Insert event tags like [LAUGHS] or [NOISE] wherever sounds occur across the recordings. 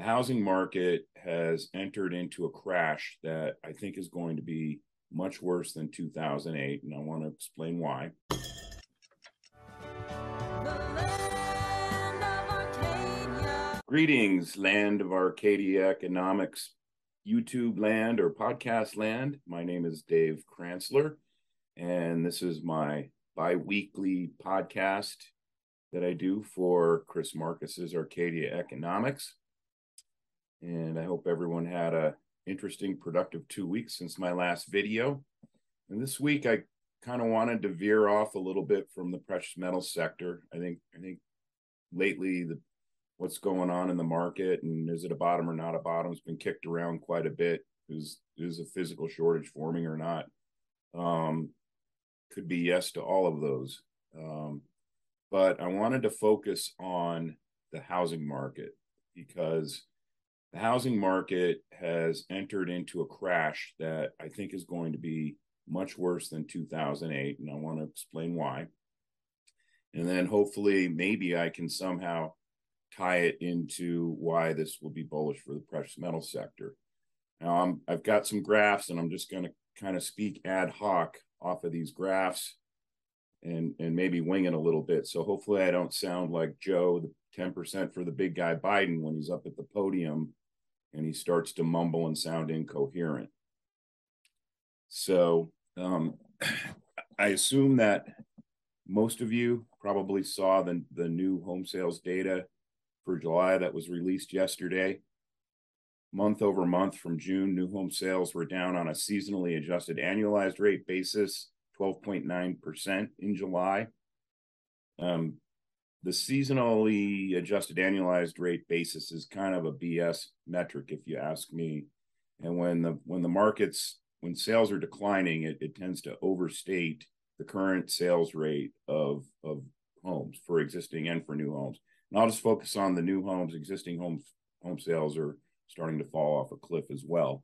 the housing market has entered into a crash that I think is going to be much worse than 2008, and I want to explain why. Greetings, land of Arcadia economics, YouTube land or podcast land. My name is Dave Kranzler, and this is my bi weekly podcast that I do for Chris Marcus's Arcadia Economics. And I hope everyone had a interesting, productive two weeks since my last video. And this week I kind of wanted to veer off a little bit from the precious metal sector. I think I think lately the what's going on in the market and is it a bottom or not a bottom has been kicked around quite a bit. Is is a physical shortage forming or not? Um, could be yes to all of those. Um, but I wanted to focus on the housing market because the housing market has entered into a crash that I think is going to be much worse than 2008. And I want to explain why. And then hopefully, maybe I can somehow tie it into why this will be bullish for the precious metal sector. Now, I'm, I've got some graphs and I'm just going to kind of speak ad hoc off of these graphs and and maybe wing it a little bit. So hopefully I don't sound like Joe, the 10% for the big guy Biden when he's up at the podium and he starts to mumble and sound incoherent. So um, I assume that most of you probably saw the, the new home sales data for July that was released yesterday. Month over month from June, new home sales were down on a seasonally adjusted annualized rate basis 12.9% in July. Um, the seasonally adjusted annualized rate basis is kind of a BS metric, if you ask me. And when the when the markets when sales are declining, it, it tends to overstate the current sales rate of of homes for existing and for new homes. And I'll just focus on the new homes. Existing homes home sales are starting to fall off a cliff as well.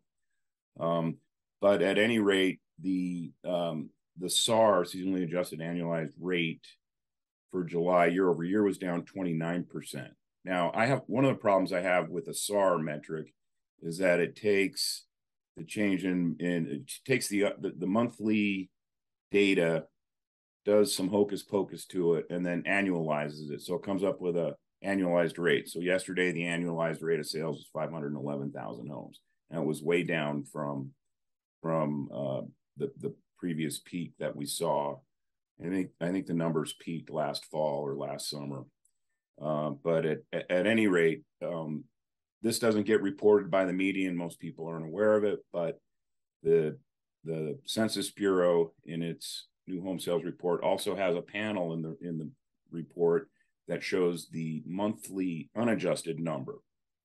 Um, but at any rate, the um, the SAR, seasonally adjusted annualized rate for July year over year was down 29%. Now, I have one of the problems I have with the SAR metric is that it takes the change in, in it takes the, the, the monthly data, does some hocus pocus to it, and then annualizes it. So it comes up with a annualized rate. So yesterday, the annualized rate of sales was 511,000 homes, and it was way down from from uh, the the previous peak that we saw. I think I think the numbers peaked last fall or last summer. Uh, but at, at any rate, um, this doesn't get reported by the media, and most people aren't aware of it. But the the Census Bureau, in its new home sales report, also has a panel in the in the report that shows the monthly unadjusted number.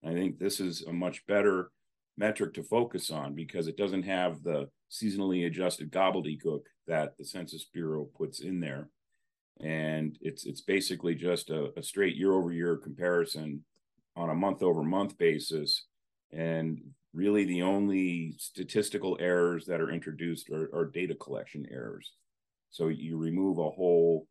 I think this is a much better metric to focus on because it doesn't have the seasonally adjusted gobbledygook that the Census Bureau puts in there. And it's it's basically just a, a straight year over year comparison on a month over month basis. And really the only statistical errors that are introduced are, are data collection errors. So you remove a whole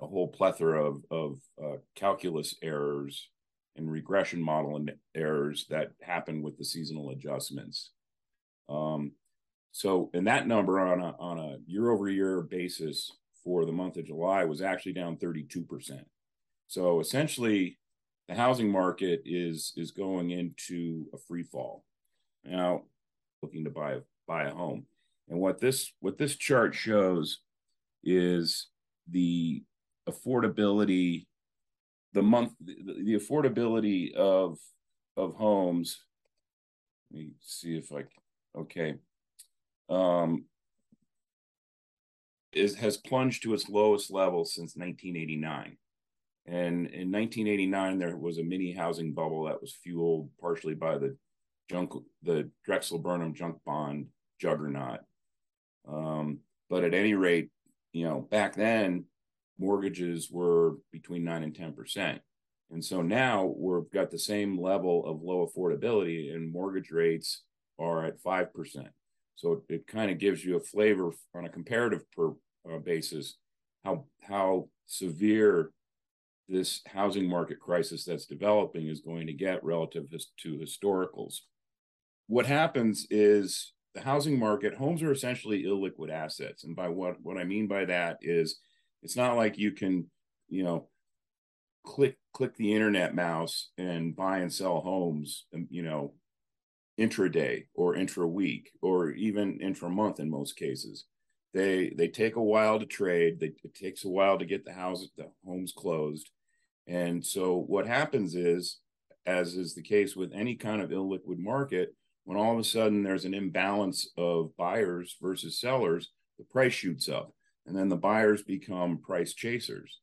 a whole plethora of, of uh, calculus errors and regression model errors that happen with the seasonal adjustments. Um, so, and that number on a on a year over year basis for the month of July was actually down 32%. So essentially, the housing market is is going into a free fall. Now, looking to buy buy a home, and what this what this chart shows is the affordability the month the, the affordability of of homes let me see if i okay um is has plunged to its lowest level since 1989 and in 1989 there was a mini housing bubble that was fueled partially by the junk the drexel burnham junk bond juggernaut um, but at any rate you know back then mortgages were between 9 and 10%. And so now we've got the same level of low affordability and mortgage rates are at 5%. So it, kind of gives you a flavor on a comparative per, uh, basis how how severe this housing market crisis that's developing is going to get relative to historicals. What happens is the housing market, homes are essentially illiquid assets. And by what, what I mean by that is it's not like you can, you know, click click the internet mouse and buy and sell homes, um, you know, intraday or intra week or even intra month in most cases. They they take a while to trade. They, it takes a while to get the houses the homes closed, and so what happens is, as is the case with any kind of illiquid market, when all of a sudden there's an imbalance of buyers versus sellers, the price shoots up, and then the buyers become price chasers,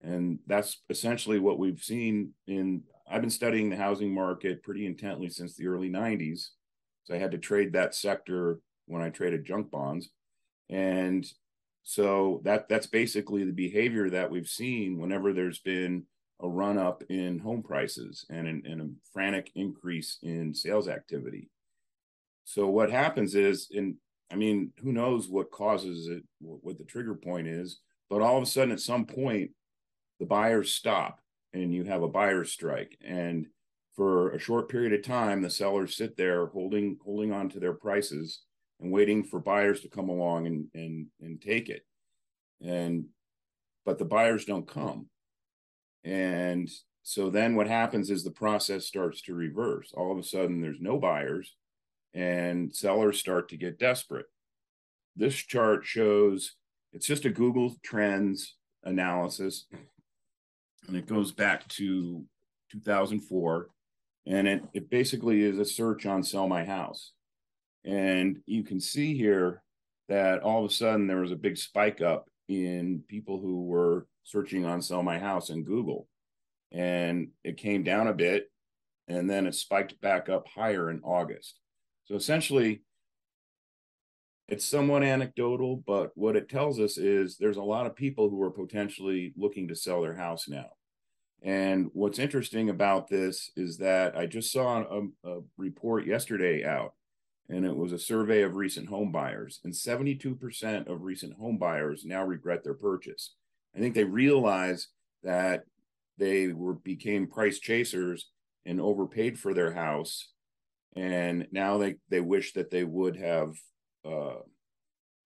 and that's essentially what we've seen in I've been studying the housing market pretty intently since the early 90s. So I had to trade that sector when I traded junk bonds. And so that that's basically the behavior that we've seen whenever there's been a run up in home prices and, an, and a frantic increase in sales activity. So what happens is, and I mean, who knows what causes it, what the trigger point is, but all of a sudden at some point, the buyers stop and you have a buyer's strike. And for a short period of time the sellers sit there holding holding on to their prices and waiting for buyers to come along and and and take it. And but the buyers don't come. And so then what happens is the process starts to reverse. All of a sudden there's no buyers and sellers start to get desperate. This chart shows it's just a google trends analysis and it goes back to 2004 and it, it basically is a search on sell my house. And you can see here that all of a sudden there was a big spike up in people who were searching on sell my house in google. And it came down a bit and then it spiked back up higher in august. So essentially it's somewhat anecdotal, but what it tells us is there's a lot of people who are potentially looking to sell their house now. And what's interesting about this is that I just saw a, a report yesterday out, and it was a survey of recent home buyers, and 72% of recent home buyers now regret their purchase. I think they realize that they were became price chasers and overpaid for their house, and now they they wish that they would have uh,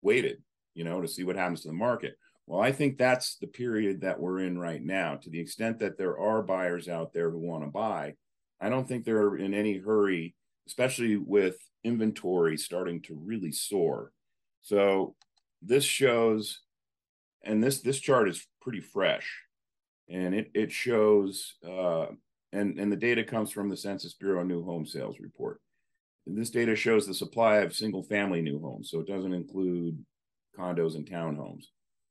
waited, you know, to see what happens to the market. Well, I think that's the period that we're in right now. To the extent that there are buyers out there who want to buy, I don't think they're in any hurry, especially with inventory starting to really soar. So this shows, and this this chart is pretty fresh, and it it shows, uh, and and the data comes from the Census Bureau new home sales report. This data shows the supply of single family new homes, so it doesn't include condos and townhomes.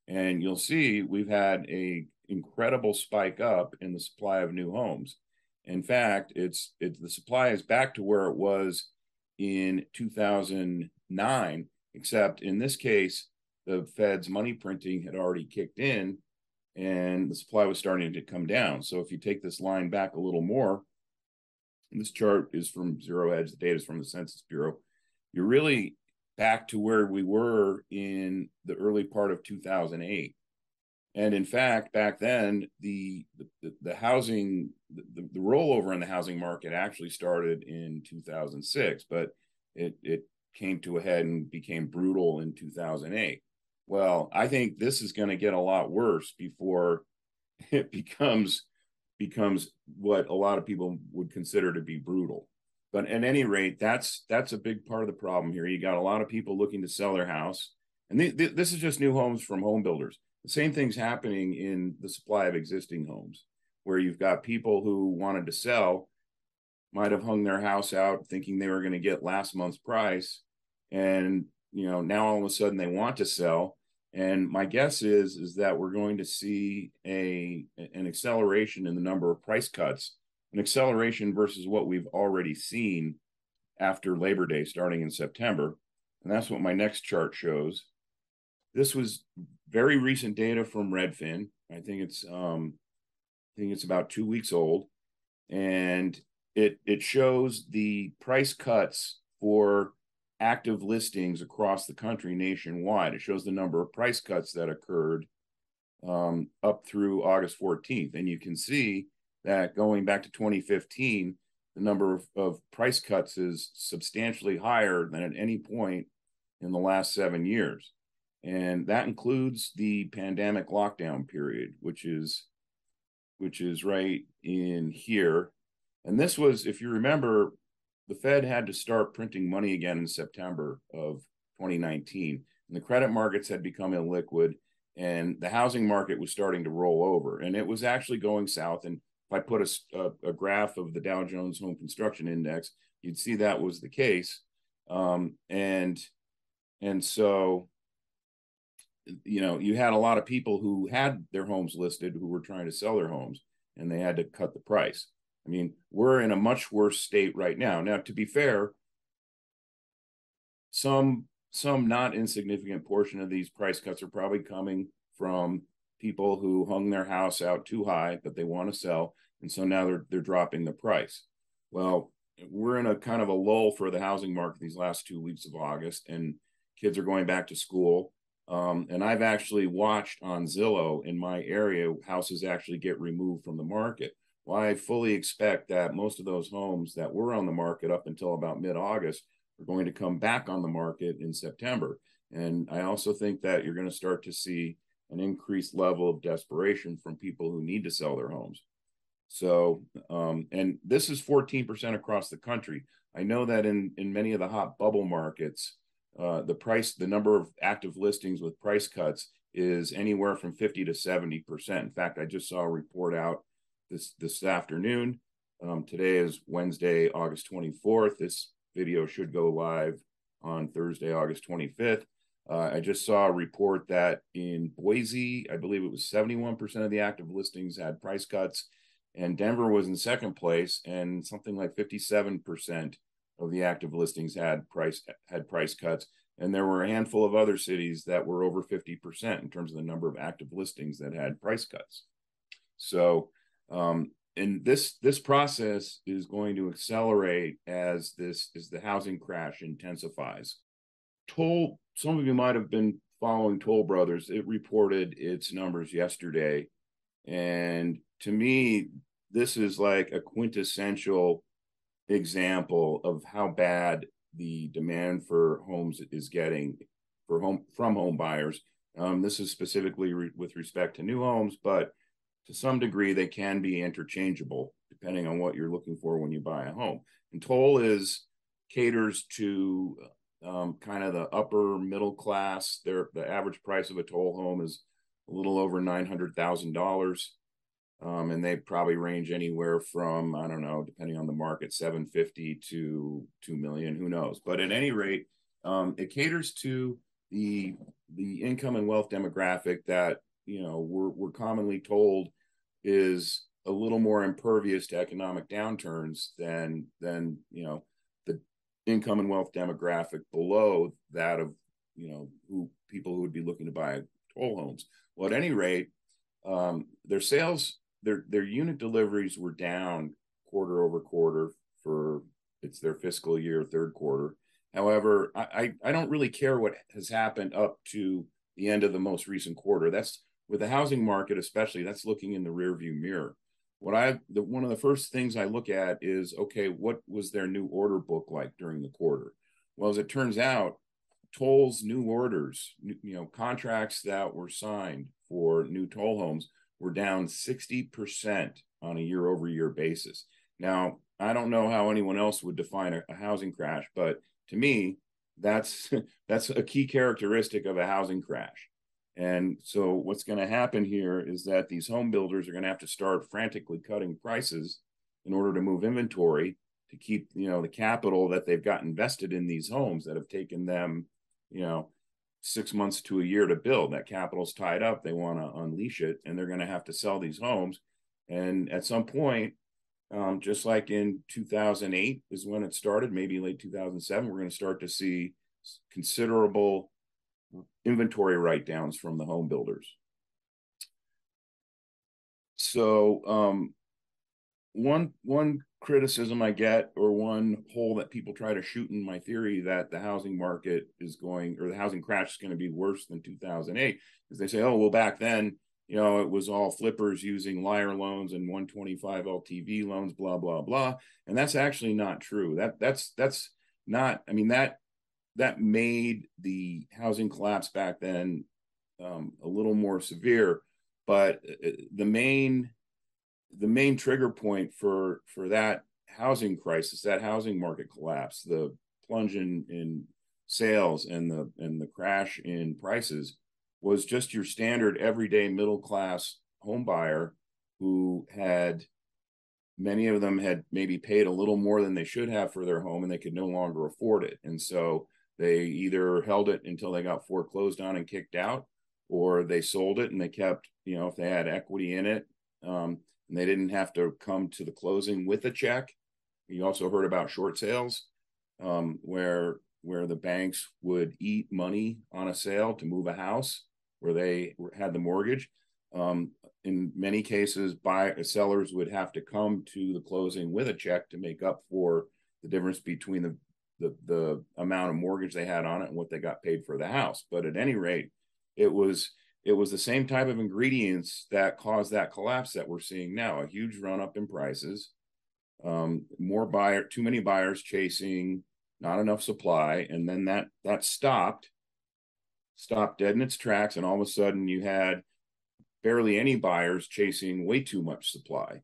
And you'll see we've had a incredible spike up in the supply of new homes. In fact, it's it's the supply is back to where it was in 2009, except in this case, the Fed's money printing had already kicked in and the supply was starting to come down. So if you take this line back a little more, this chart is from Zero Hedge, the data is from the Census Bureau. You're really back to where we were in the early part of 2008. And in fact, back then, the the, the housing the, the rollover in the housing market actually started in 2006, but it it came to a head and became brutal in 2008. Well, I think this is going to get a lot worse before [LAUGHS] it becomes becomes what a lot of people would consider to be brutal. But at any rate, that's that's a big part of the problem here. You got a lot of people looking to sell their house, and th- th- this is just new homes from home builders. The same thing's happening in the supply of existing homes, where you've got people who wanted to sell, might have hung their house out thinking they were going to get last month's price, and you know now all of a sudden they want to sell. And my guess is is that we're going to see a an acceleration in the number of price cuts an acceleration versus what we've already seen after Labor Day starting in September. And that's what my next chart shows. This was very recent data from Redfin. I think it's um I think it's about 2 weeks old and it it shows the price cuts for active listings across the country nationwide. It shows the number of price cuts that occurred um, up through August 14th. And you can see that going back to 2015, the number of, of price cuts is substantially higher than at any point in the last seven years. And that includes the pandemic lockdown period, which is which is right in here. And this was, if you remember, the Fed had to start printing money again in September of 2019. And the credit markets had become illiquid and the housing market was starting to roll over. And it was actually going south. And if I put a, a, a graph of the Dow Jones Home Construction Index, you'd see that was the case. Um, and and so you know you had a lot of people who had their homes listed who were trying to sell their homes and they had to cut the price i mean we're in a much worse state right now. Now to be fair some some not insignificant portion of these price cuts are probably coming from people who hung their house out too high but they want to sell and so now they're they're dropping the price. Well we're in a kind of a lull for the housing market these last two weeks of august and kids are going back to school. Um, and I've actually watched on Zillow in my area houses actually get removed from the market. Well, I fully expect that most of those homes that were on the market up until about mid August are going to come back on the market in September. And I also think that you're going to start to see an increased level of desperation from people who need to sell their homes. So, um, and this is 14% across the country. I know that in, in many of the hot bubble markets, uh, the price, the number of active listings with price cuts is anywhere from 50 to 70 percent. In fact, I just saw a report out this this afternoon. Um, today is Wednesday, August 24th. This video should go live on Thursday, August 25th. Uh, I just saw a report that in Boise, I believe it was 71% of the active listings had price cuts, and Denver was in second place, and something like 57% of the active listings had price had price cuts, and there were a handful of other cities that were over 50% in terms of the number of active listings that had price cuts. So, um, and this this process is going to accelerate as this as the housing crash intensifies. Toll, some of you might have been following Toll Brothers. It reported its numbers yesterday, and to me, this is like a quintessential example of how bad the demand for homes is getting for home from home buyers. Um, this is specifically re- with respect to new homes, but to some degree they can be interchangeable depending on what you're looking for when you buy a home. And Toll is caters to um, kind of the upper middle class. Their the average price of a Toll home is a little over nine hundred thousand dollars. Um, and they probably range anywhere from I don't know, depending on the market, 750 to 2 million, who knows. But at any rate, um, it caters to the the income and wealth demographic that you know we're we're commonly told is a little more impervious to economic downturns than than you know the income and wealth demographic below that of you know who people who would be looking to buy toll homes. Well, at any rate, um, their sales their their unit deliveries were down quarter over quarter for it's their fiscal year third quarter. However, I, I don't really care what has happened up to the end of the most recent quarter. That's with the housing market, especially. That's looking in the rearview mirror. What I the one of the first things I look at is okay, what was their new order book like during the quarter? Well, as it turns out, Toll's new orders, you know, contracts that were signed for new toll homes were down 60% on a year over year basis. Now, I don't know how anyone else would define a, a housing crash, but to me, that's [LAUGHS] that's a key characteristic of a housing crash. And so what's going to happen here is that these home builders are going to have to start frantically cutting prices in order to move inventory to keep, you know, the capital that they've got invested in these homes that have taken them, you know, six months to a year to build. That capital's tied up. They want to unleash it, and they're going to have to sell these homes. And at some point, um, just like in 2008 is when it started, maybe late 2007, we're going to start to see considerable inventory write downs from the home builders. So um, one one criticism I get, or one hole that people try to shoot in my theory that the housing market is going, or the housing crash is going to be worse than 2008, is they say, oh, well, back then you know, it was all flippers using liar loans and 125 LTV loans, blah, blah, blah. And that's actually not true. That that's that's not, I mean, that that made the housing collapse back then um, a little more severe. But uh, the main the main trigger point for for that housing crisis, that housing market collapse, the plunge in, in sales and the and the crash in prices was just your standard everyday middle class home buyer who had many of them had maybe paid a little more than they should have for their home and they could no longer afford it and so they either held it until they got foreclosed on and kicked out or they sold it and they kept you know if they had equity in it um, and they didn't have to come to the closing with a check you also heard about short sales um, where where the banks would eat money on a sale to move a house where they had the mortgage. Um, in many cases, buy sellers would have to come to the closing with a check to make up for the difference between the, the the amount of mortgage they had on it and what they got paid for the house. But at any rate, it was it was the same type of ingredients that caused that collapse that we're seeing now. A huge run up in prices, um, more buyer, too many buyers chasing, not enough supply, and then that that stopped stopped dead in its tracks, and all of a sudden you had barely any buyers chasing way too much supply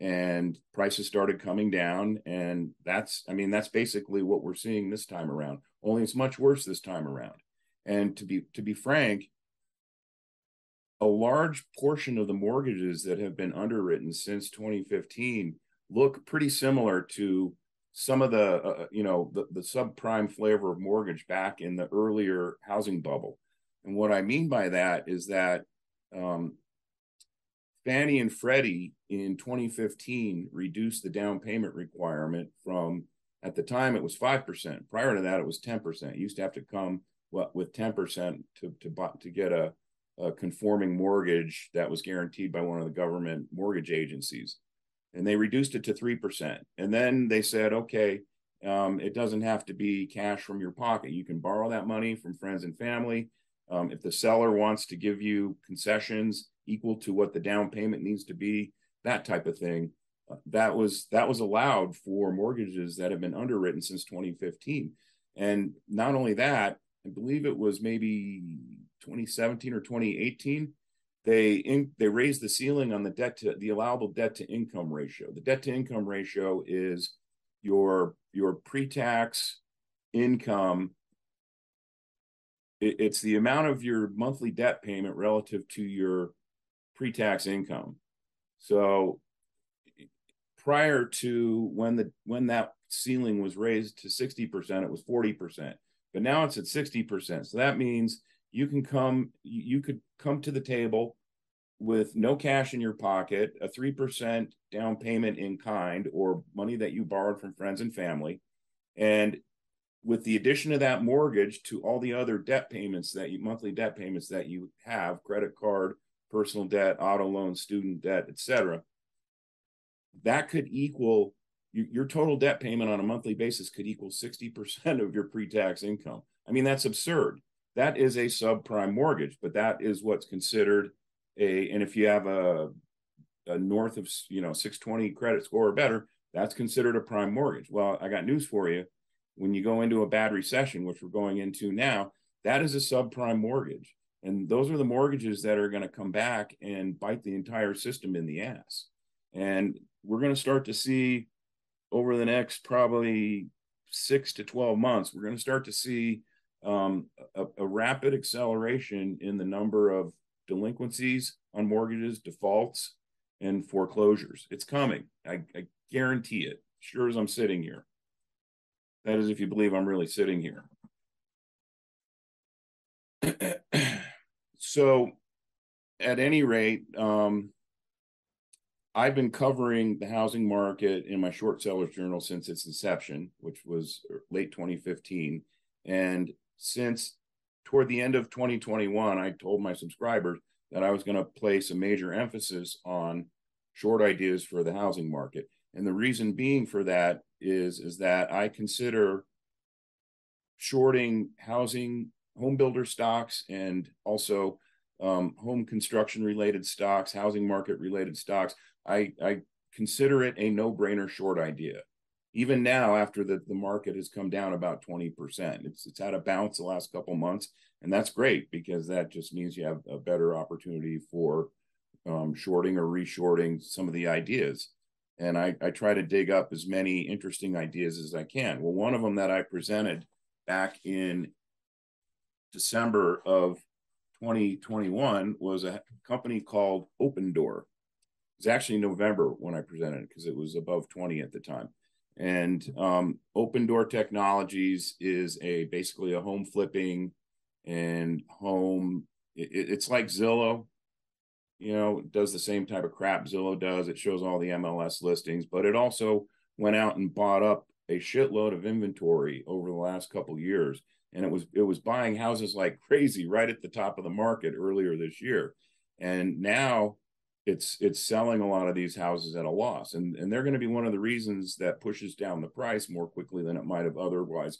and prices started coming down. And that's i mean that's basically what we're seeing this time around only it's much worse this time around. And to be to be frank a large portion of the mortgages that have been underwritten since 2015 look pretty similar to some of the uh, uh, you know the, the subprime flavor of mortgage back in the earlier housing bubble. And what i mean by that is that um, fannie and freddie in 2015 reduced the down payment requirement from at the time it was 5% prior to that it was 10% you used to have to come with 10% to, to, to get a, a conforming mortgage that was guaranteed by one of the government mortgage agencies and they reduced it to 3%. And then they said, okay, um, it doesn't have to be cash from your pocket. You can borrow that money from friends and family. Um, if the seller wants to give you concessions equal to what the down payment needs to be, that type of thing, uh, that was that was allowed for mortgages that have been underwritten since 2015. And not only that, I believe it was maybe 2017 or 2018 they in, they raised the ceiling on the debt to the allowable debt to income ratio. The debt to income ratio is your your pre-tax income. It, it's the amount of your monthly debt payment relative to your pre-tax income. So prior to when the when that ceiling was raised to 60%, it was 40%. But now it's at 60%. So that means you can come you could come to the table with no cash in your pocket a 3% down payment in kind or money that you borrowed from friends and family and with the addition of that mortgage to all the other debt payments that you monthly debt payments that you have credit card personal debt auto loan student debt etc that could equal your total debt payment on a monthly basis could equal 60% of your pre-tax income i mean that's absurd that is a subprime mortgage, but that is what's considered a. And if you have a, a north of you know 620 credit score or better, that's considered a prime mortgage. Well, I got news for you. When you go into a bad recession, which we're going into now, that is a subprime mortgage. And those are the mortgages that are going to come back and bite the entire system in the ass. And we're going to start to see over the next probably six to 12 months, we're going to start to see um, a, a, rapid acceleration in the number of delinquencies on mortgages, defaults, and foreclosures. It's coming. I, I guarantee it. Sure as I'm sitting here. That is, if you believe I'm really sitting here. So, at any rate, um, I've been covering the housing market in my short sellers journal since its inception, which was late 2015. And since toward the end of 2021, I told my subscribers that I was going to place a major emphasis on short ideas for the housing market. And the reason being for that is, is that I consider shorting housing home builder stocks and also um, home construction related stocks, housing market related stocks, I, I consider it a no brainer short idea. Even now, after the, the market has come down about 20%, it's, it's had a bounce the last couple months. And that's great because that just means you have a better opportunity for um, shorting or reshorting some of the ideas. And I, I try to dig up as many interesting ideas as I can. Well, one of them that I presented back in December of 2021 was a company called Opendoor. It was actually November when I presented because it was above 20 at the time. And um, Opendoor Technologies is a basically a home flipping and home. It, it's like Zillow, you know, does the same type of crap Zillow does. It shows all the MLS listings, but it also went out and bought up a shitload of inventory over the last couple years and it was it was buying houses like crazy right at the top of the market earlier this year. And now it's it's selling a lot of these houses at a loss. And and they're going to be one of the reasons that pushes down the price more quickly than it might have otherwise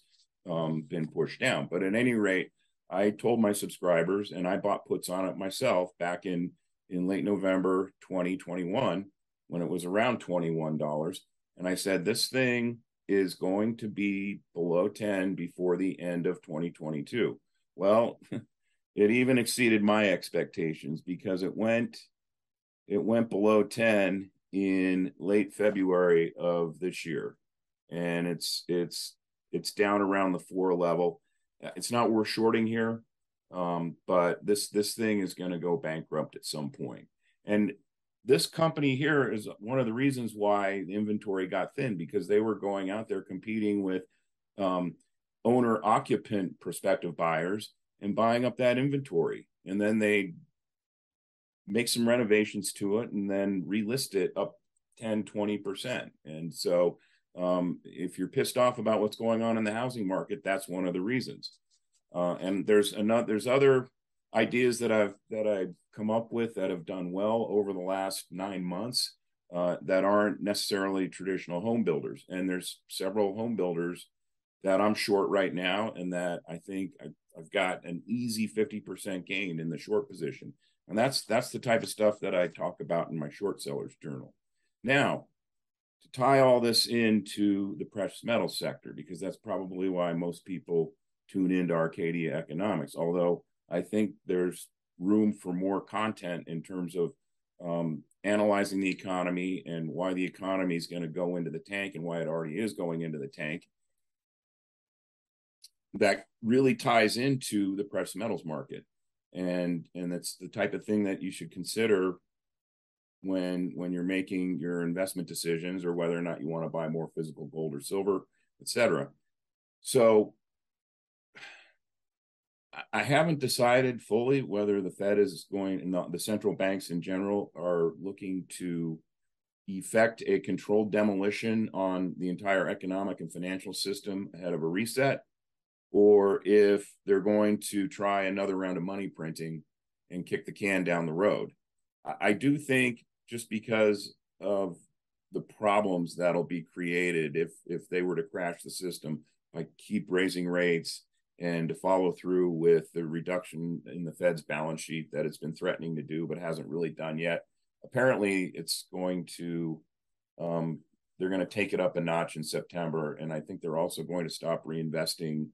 um, been pushed down. But at any rate i told my subscribers and i bought puts on it myself back in in late november 2021 when it was around $21 and i said this thing is going to be below 10 before the end of 2022. Well, [LAUGHS] it even exceeded my expectations because it went it went below 10 in late February of this year. And it's it's it's down around the 4 level. It's not worth shorting here. Um, but this this thing is going to go bankrupt at some point. And this company here is one of the reasons why the inventory got thin because they were going out there competing with um, owner occupant prospective buyers and buying up that inventory. And then they make some renovations to it and then relist it up 10 20% and so um, if you're pissed off about what's going on in the housing market that's one of the reasons. Uh, and there's another there's other ideas that I've that I've come up with that have done well over the last nine months uh, that aren't necessarily traditional home builders. And there's several home builders that I'm short right now, and that I think I, I've got an easy 50% gain in the short position. And that's that's the type of stuff that I talk about in my short sellers journal. Now, to tie all this into the precious metal sector, because that's probably why most people tune into Arcadia Economics, although I think there's room for more content in terms of um, analyzing the economy and why the economy is going to go into the tank and why it already is going into the tank. That really ties into the precious metals market, and and that's the type of thing that you should consider when when you're making your investment decisions or whether or not you want to buy more physical gold or silver, etc. So I haven't decided fully whether the Fed is going, the, central banks in general are looking to effect a controlled demolition on the entire economic and financial system ahead of a reset, or if they're going to try another round of money printing and kick the can down the road. I do think just because of the problems that'll be created if if they were to crash the system by keep raising rates and to follow through with the reduction in the Fed's balance sheet that it's been threatening to do but hasn't really done yet. Apparently, it's going to um, they're going to take it up a notch in September, and I think they're also going to stop reinvesting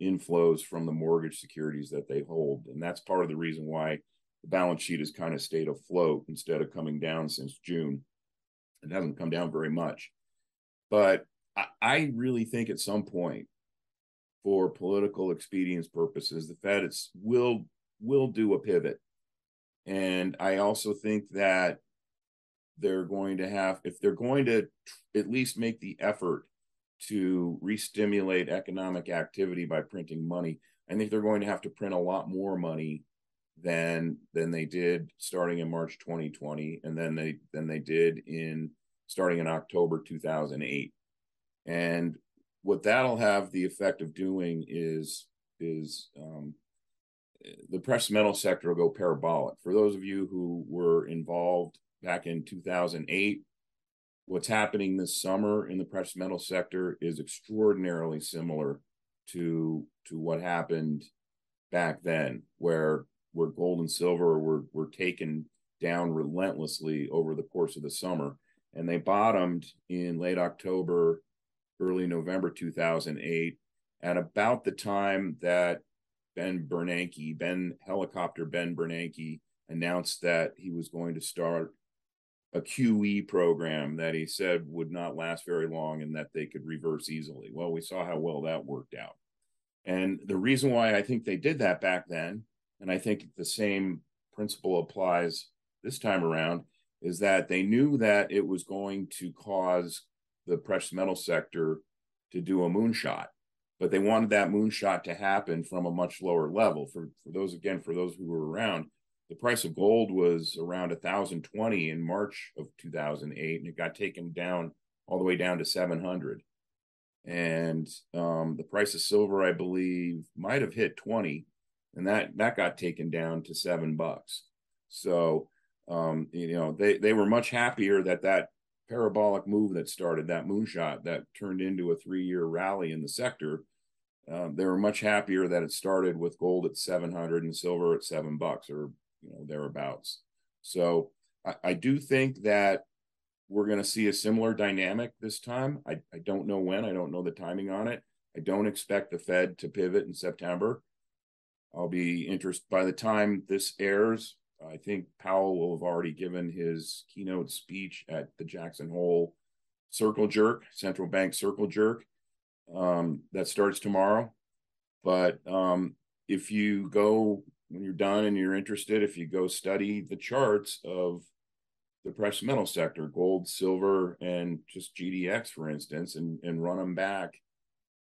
inflows from the mortgage securities that they hold, and that's part of the reason why the balance sheet has kind of stayed afloat instead of coming down since June. It hasn't come down very much, but I, I really think at some point for political expedience purposes, the Fed is, will will do a pivot, and I also think that they're going to have, if they're going to at least make the effort to re-stimulate economic activity by printing money, I think they're going to have to print a lot more money than than they did starting in March 2020, and then they than they did in starting in October 2008. And what that'll have the effect of doing is is um, the precious metal sector will go parabolic. For those of you who were involved back in 2008, what's happening this summer in the precious metal sector is extraordinarily similar to to what happened back then, where where gold and silver were were taken down relentlessly over the course of the summer, and they bottomed in late October, early November 2008, at about the time that Ben Bernanke, Ben helicopter Ben Bernanke, announced that he was going to start a QE program that he said would not last very long and that they could reverse easily. Well, we saw how well that worked out. And the reason why I think they did that back then, and I think the same principle applies this time around, is that they knew that it was going to cause the precious metal sector to do a moonshot. But they wanted that moonshot to happen from a much lower level. For, for those, again, for those who were around, the price of gold was around 1020 in March of 2008 and it got taken down all the way down to 700 and um, the price of silver I believe might have hit 20 and that that got taken down to 7 bucks so um, you know they they were much happier that that parabolic move that started that moonshot that turned into a 3 year rally in the sector um, they were much happier that it started with gold at 700 and silver at 7 bucks or you know, thereabouts. So I, I do think that we're going to see a similar dynamic this time. I, I don't know when, I don't know the timing on it. I don't expect the Fed to pivot in September. I'll be interested by the time this airs. I think Powell will have already given his keynote speech at the Jackson Hole Circle Jerk, central bank circle jerk, um, that starts tomorrow. But um, if you go when you're done and you're interested, if you go study the charts of the precious metal sector, gold, silver, and just GDX, for instance, and, and run them back,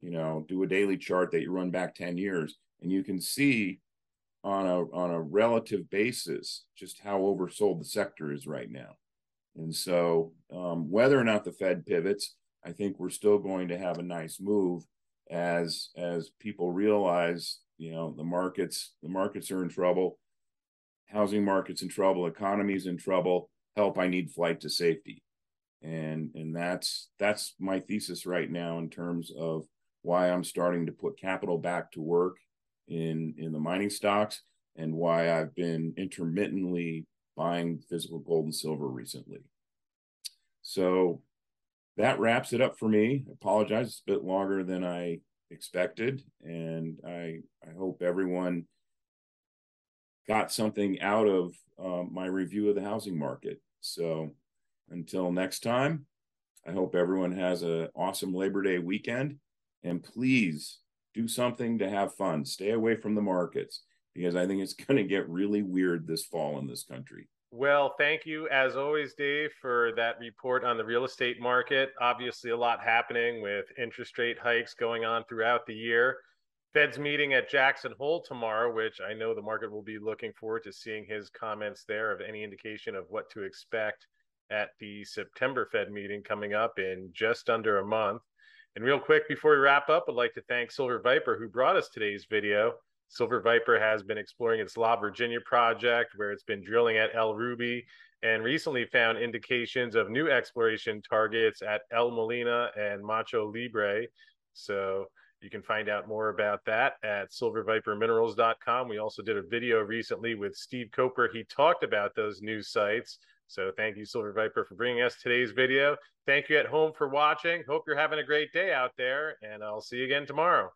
you know, do a daily chart that you run back 10 years, and you can see on a on a relative basis just how oversold the sector is right now. And so um, whether or not the Fed pivots, I think we're still going to have a nice move as as people realize you know the markets the markets are in trouble housing markets in trouble economies in trouble help i need flight to safety and and that's that's my thesis right now in terms of why i'm starting to put capital back to work in in the mining stocks and why i've been intermittently buying physical gold and silver recently so that wraps it up for me I apologize it's a bit longer than i expected. And I, I hope everyone got something out of uh, my review of the housing market. So until next time, I hope everyone has an awesome Labor Day weekend. And please do something to have fun. Stay away from the markets because I think it's [LAUGHS] going to get really weird this fall in this country. Well, thank you as always, Dave, for that report on the real estate market. Obviously, a lot happening with interest rate hikes going on throughout the year. Fed's meeting at Jackson Hole tomorrow, which I know the market will be looking forward to seeing his comments there of any indication of what to expect at the September Fed meeting coming up in just under a month. And real quick, before we wrap up, I'd like to thank Silver Viper, who brought us today's video. Silver Viper has been exploring its La Virginia project, where it's been drilling at El Rubi and recently found indications of new exploration targets at El Molino and Macho Libre. So you can find out more about that at silverviperminerals.com. We also did a video recently with Steve Coper. He talked about those new sites. So thank you, Silver Viper, for bringing us today's video. Thank you at home for watching. Hope you're having a great day out there, and I'll see you again tomorrow.